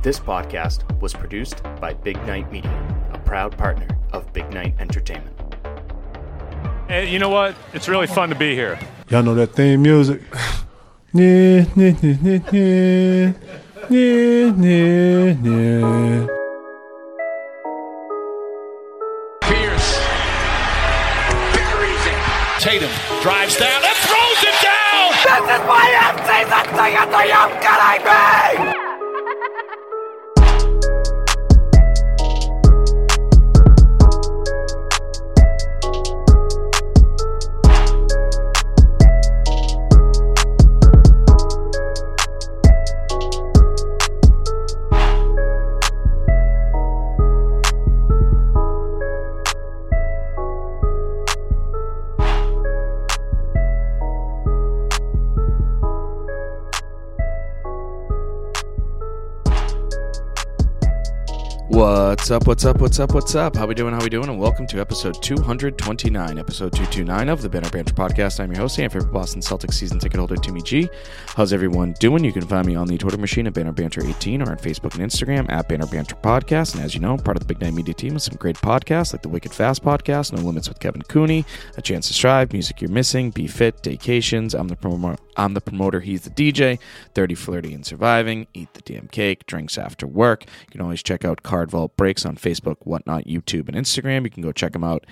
This podcast was produced by Big Night Media, a proud partner of Big Night Entertainment. Hey, you know what? It's really fun to be here. Y'all know that theme music? Yeah, yeah, yeah, yeah, yeah, yeah, yeah. Pierce buries it. Tatum drives down and throws it down. This is my in-season ticket to you kidding me? What's up? What's up? What's up? What's up? How we doing? How we doing? And welcome to episode 229, episode 229 of the Banner Banter podcast. I'm your host and favorite Boston Celtics season ticket holder, Timmy G. How's everyone doing? You can find me on the Twitter machine at Banner Banter 18 or on Facebook and Instagram at Banner Banter Podcast. And as you know, I'm part of the Big Night Media team with some great podcasts like the Wicked Fast podcast, No Limits with Kevin Cooney, A Chance to Strive, Music You're Missing, Be Fit, Vacations. I'm the promoter. I'm the promoter. He's the DJ. 30, flirty, and surviving. Eat the damn cake. Drinks after work. You can always check out Card Vault Breaks on Facebook, whatnot, YouTube, and Instagram. You can go check them out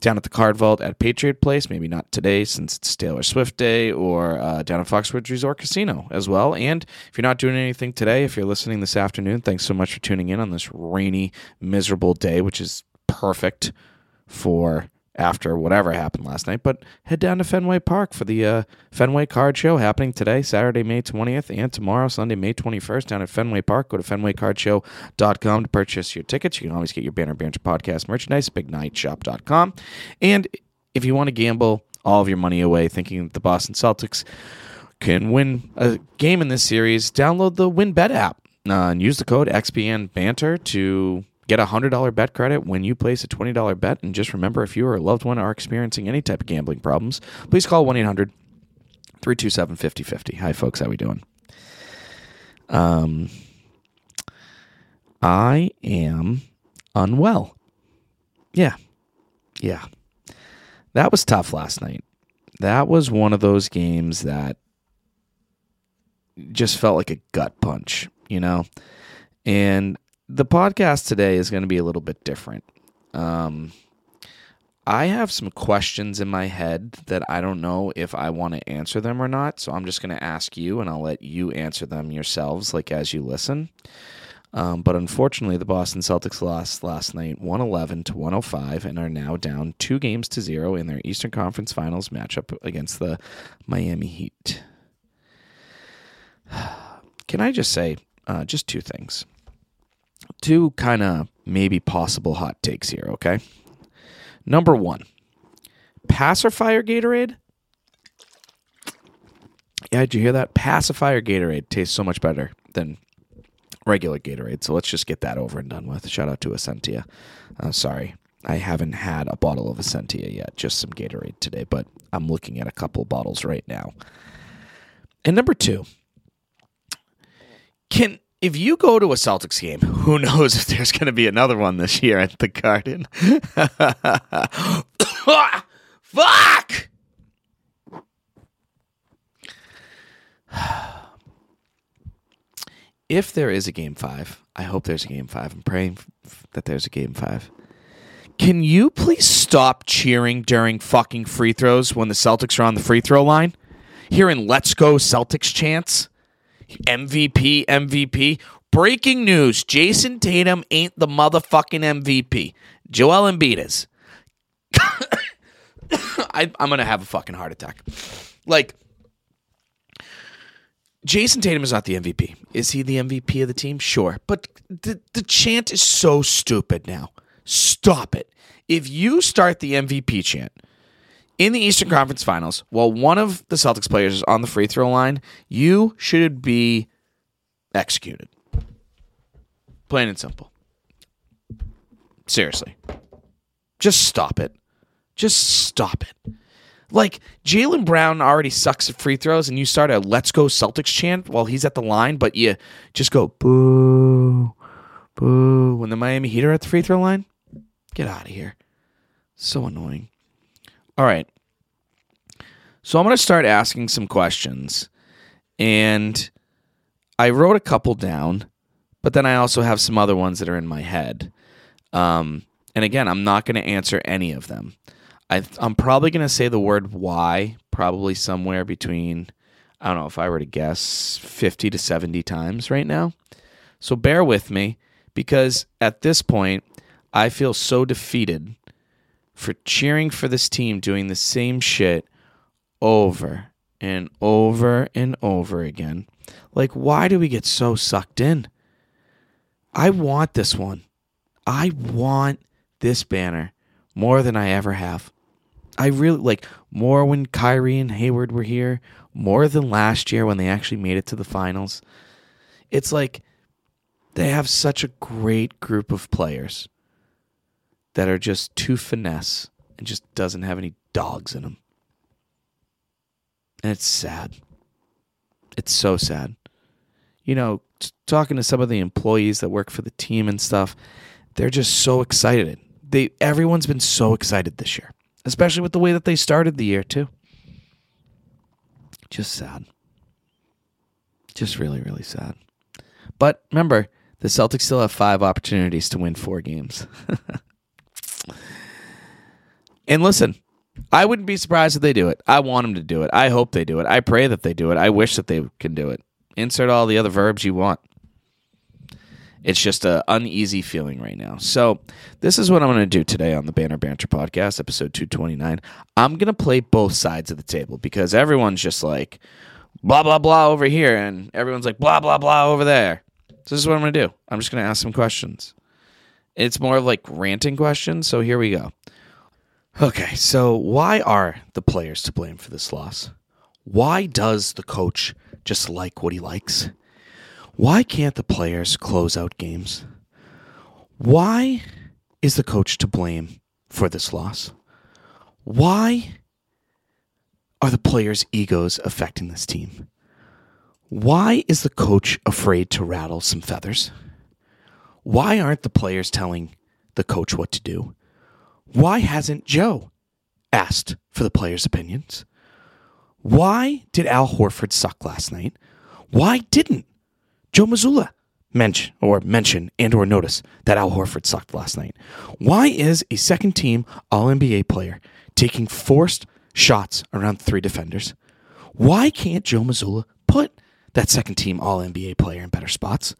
down at the Card Vault at Patriot Place. Maybe not today since it's Taylor Swift Day, or uh, down at Foxwoods Resort Casino as well. And if you're not doing anything today, if you're listening this afternoon, thanks so much for tuning in on this rainy, miserable day, which is perfect for after whatever happened last night. But head down to Fenway Park for the uh, Fenway Card Show happening today, Saturday, May 20th, and tomorrow, Sunday, May 21st, down at Fenway Park. Go to fenwaycardshow.com to purchase your tickets. You can always get your Banner Banter podcast merchandise, bignightshop.com. And if you want to gamble all of your money away thinking the Boston Celtics can win a game in this series, download the WinBet app uh, and use the code XBN Banter to get a $100 bet credit when you place a $20 bet. And just remember, if you or a loved one are experiencing any type of gambling problems, please call 1 800 327 5050. Hi, folks. How we doing? Um, I am unwell. Yeah. Yeah. That was tough last night. That was one of those games that just felt like a gut punch, you know? And the podcast today is going to be a little bit different. Um, I have some questions in my head that I don't know if I want to answer them or not. So I'm just going to ask you and I'll let you answer them yourselves, like as you listen. Um, but unfortunately, the Boston Celtics lost last night 111 to 105 and are now down two games to zero in their Eastern Conference Finals matchup against the Miami Heat. Can I just say uh, just two things? Two kind of maybe possible hot takes here, okay? Number one, pacifier Gatorade. Yeah, did you hear that? Pacifier Gatorade tastes so much better than regular Gatorade. So let's just get that over and done with. Shout out to Essentia. Uh, sorry, I haven't had a bottle of Essentia yet, just some Gatorade today, but I'm looking at a couple bottles right now. And number two, can if you go to a Celtics game, who knows if there's going to be another one this year at the Garden? Fuck! If there is a game five, I hope there's a game five. I'm praying that there's a game five. Can you please stop cheering during fucking free throws when the Celtics are on the free throw line? Hearing "Let's go Celtics" chants. MVP, MVP. Breaking news: Jayson Tatum ain't the motherfucking MVP. Joel Embiid is. I, I'm gonna have a fucking heart attack. Like, Jayson Tatum is not the MVP. Is he the MVP of the team? Sure, but the the chant is so stupid now. Stop it. If you start the MVP chant in the Eastern Conference Finals while one of the Celtics players is on the free throw line, you should be executed. Plain and simple. Seriously. Just stop it. Just stop it. Like Jaylen Brown already sucks at free throws, and you start a "Let's go Celtics" chant while he's at the line, but you just go boo, boo when the Miami Heat are at the free throw line. Get out of here! So annoying. All right, so I'm gonna start asking some questions, and I wrote a couple down, but then I also have some other ones that are in my head. Um, and again, I'm not going to answer any of them. I, I'm probably going to say the word why, probably somewhere between, I don't know if I were to guess, 50 to 70 times right now. So bear with me because at this point, I feel so defeated for cheering for this team doing the same shit over and over and over again. Like, why do we get so sucked in? I want this one. I want this banner more than I ever have. I really like more when Kyrie and Hayward were here, more than last year when they actually made it to the finals. It's like they have such a great group of players that are just too finesse and just doesn't have any dogs in them. And it's sad. It's so sad. You know, t- talking to some of the employees that work for the team and stuff, they're just so excited. They everyone's been so excited this year, especially with the way that they started the year too. Just sad. Just really, really sad. But remember, the Celtics still have five opportunities to win four games. and listen, I wouldn't be surprised if they do it. I want them to do it. I hope they do it. I pray that they do it. I wish that they can do it. Insert all the other verbs you want. It's just an uneasy feeling right now. So, this is what I'm going to do today on the Banner Banter podcast, episode 229. I'm going to play both sides of the table because everyone's just like blah, blah, blah over here, and everyone's like blah, blah, blah over there. So, this is what I'm going to do. I'm just going to ask some questions. It's more of like ranting questions. So, here we go. Okay, so why are the players to blame for this loss? Why does the coach just like what he likes? Why can't the players close out games? Why is the coach to blame for this loss? Why are the players' egos affecting this team? Why is the coach afraid to rattle some feathers? Why aren't the players telling the coach what to do? Why hasn't Joe asked for the players' opinions? Why did Al Horford suck last night? Why didn't Joe Mazzulla mention or mention and or notice that Al Horford sucked last night? Why is a second team All NBA player taking forced shots around three defenders? Why can't Joe Mazzulla put that second team All NBA player in better spots?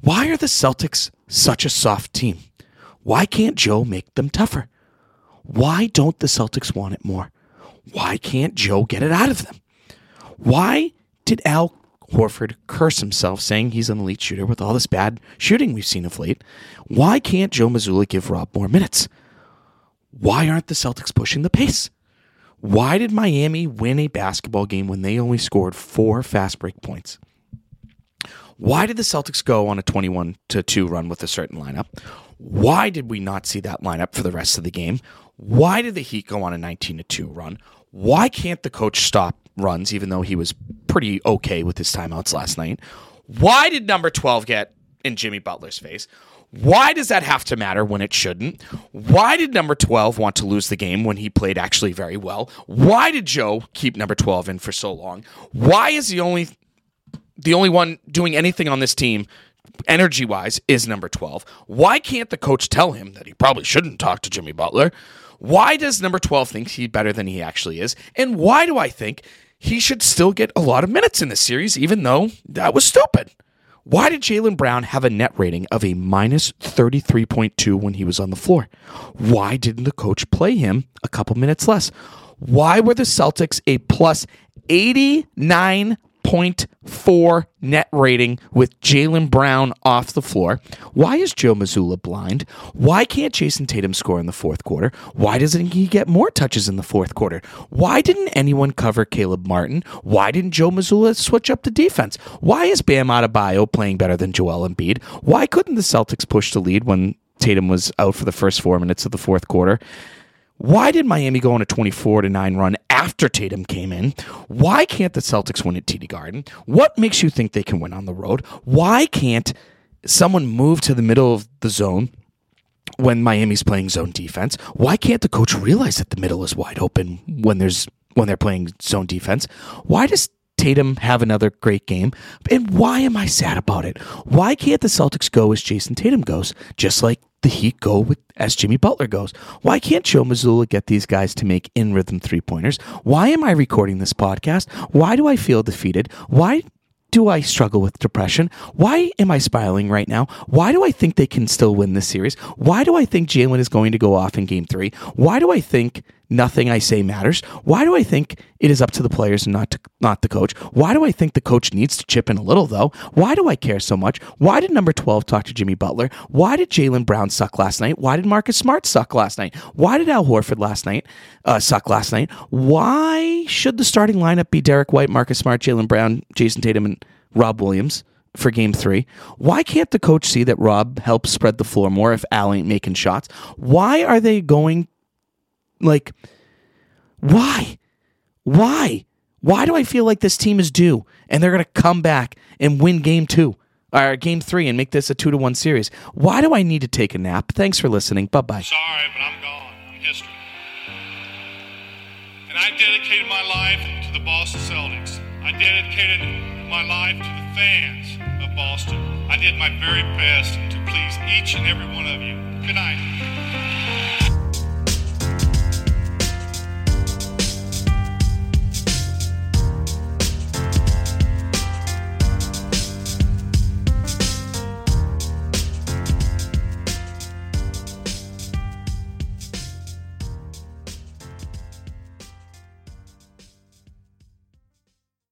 Why are the Celtics such a soft team? Why can't Joe make them tougher? Why don't the Celtics want it more? Why can't Joe get it out of them? Why did Al Horford curse himself saying he's an elite shooter with all this bad shooting we've seen of late? Why can't Joe Mazzulla give Rob more minutes? Why aren't the Celtics pushing the pace? Why did Miami win a basketball game when they only scored four fast break points? Why did the Celtics go on a 21 to 2 run with a certain lineup? Why did we not see that lineup for the rest of the game? Why did the Heat go on a 19 to 2 run? Why can't the coach stop runs even though he was pretty okay with his timeouts last night? Why did number 12 get in Jimmy Butler's face? Why does that have to matter when it shouldn't? Why did number 12 want to lose the game when he played actually very well? Why did Joe keep number 12 in for so long? Why is the only the only one doing anything on this team energy wise is number 12. Why can't the coach tell him that he probably shouldn't talk to Jimmy Butler? Why does number 12 think he's better than he actually is? And why do I think he should still get a lot of minutes in this series, even though that was stupid? Why did Jaylen Brown have a net rating of a minus 33.2 when he was on the floor? Why didn't the coach play him a couple minutes less? Why were the Celtics a plus 89 0.4 net rating with Jaylen Brown off the floor. Why is Joe Mazzulla blind? Why can't Jayson Tatum score in the fourth quarter? Why doesn't he get more touches in the fourth quarter? Why didn't anyone cover Caleb Martin? Why didn't Joe Mazzulla switch up the defense? Why is Bam Adebayo playing better than Joel Embiid? Why couldn't the Celtics push the lead when Tatum was out for the first four minutes of the fourth quarter? Why did Miami go on a 24 to 9 run after Tatum came in? Why can't the Celtics win at TD Garden? What makes you think they can win on the road? Why can't someone move to the middle of the zone when Miami's playing zone defense? Why can't the coach realize that the middle is wide open when there's when they're playing zone defense? Why does Tatum have another great game? And why am I sad about it? Why can't the Celtics go as Jayson Tatum goes, just like the Heat go with as Jimmy Butler goes? Why can't Joe Mazzulla get these guys to make in rhythm three pointers? Why am I recording this podcast? Why do I feel defeated? Why do I struggle with depression? Why am I spiraling right now? Why do I think they can still win this series? Why do I think Jaylen is going to go off in game three? Why do I think nothing I say matters? Why do I think it is up to the players and not to, not the coach? Why do I think the coach needs to chip in a little though? Why do I care so much? Why did number 12 talk to Jimmy Butler? Why did Jaylen Brown suck last night? Why did Marcus Smart suck last night? Why did Al Horford last night uh, suck last night? Why should the starting lineup be Derrick White, Marcus Smart, Jaylen Brown, Jayson Tatum, and Rob Williams? For game three, why can't the coach see that Rob helps spread the floor more if Al ain't making shots? Why are they going like, why? Why? Why do I feel like this team is due and they're going to come back and win game two or game three and make this a two to one series? Why do I need to take a nap? Thanks for listening. Bye bye. Sorry, but I'm gone. I'm history. And I dedicated my life to the Boston Celtics. I dedicated my life to the fans of Boston. I did my very best to please each and every one of you. Good night.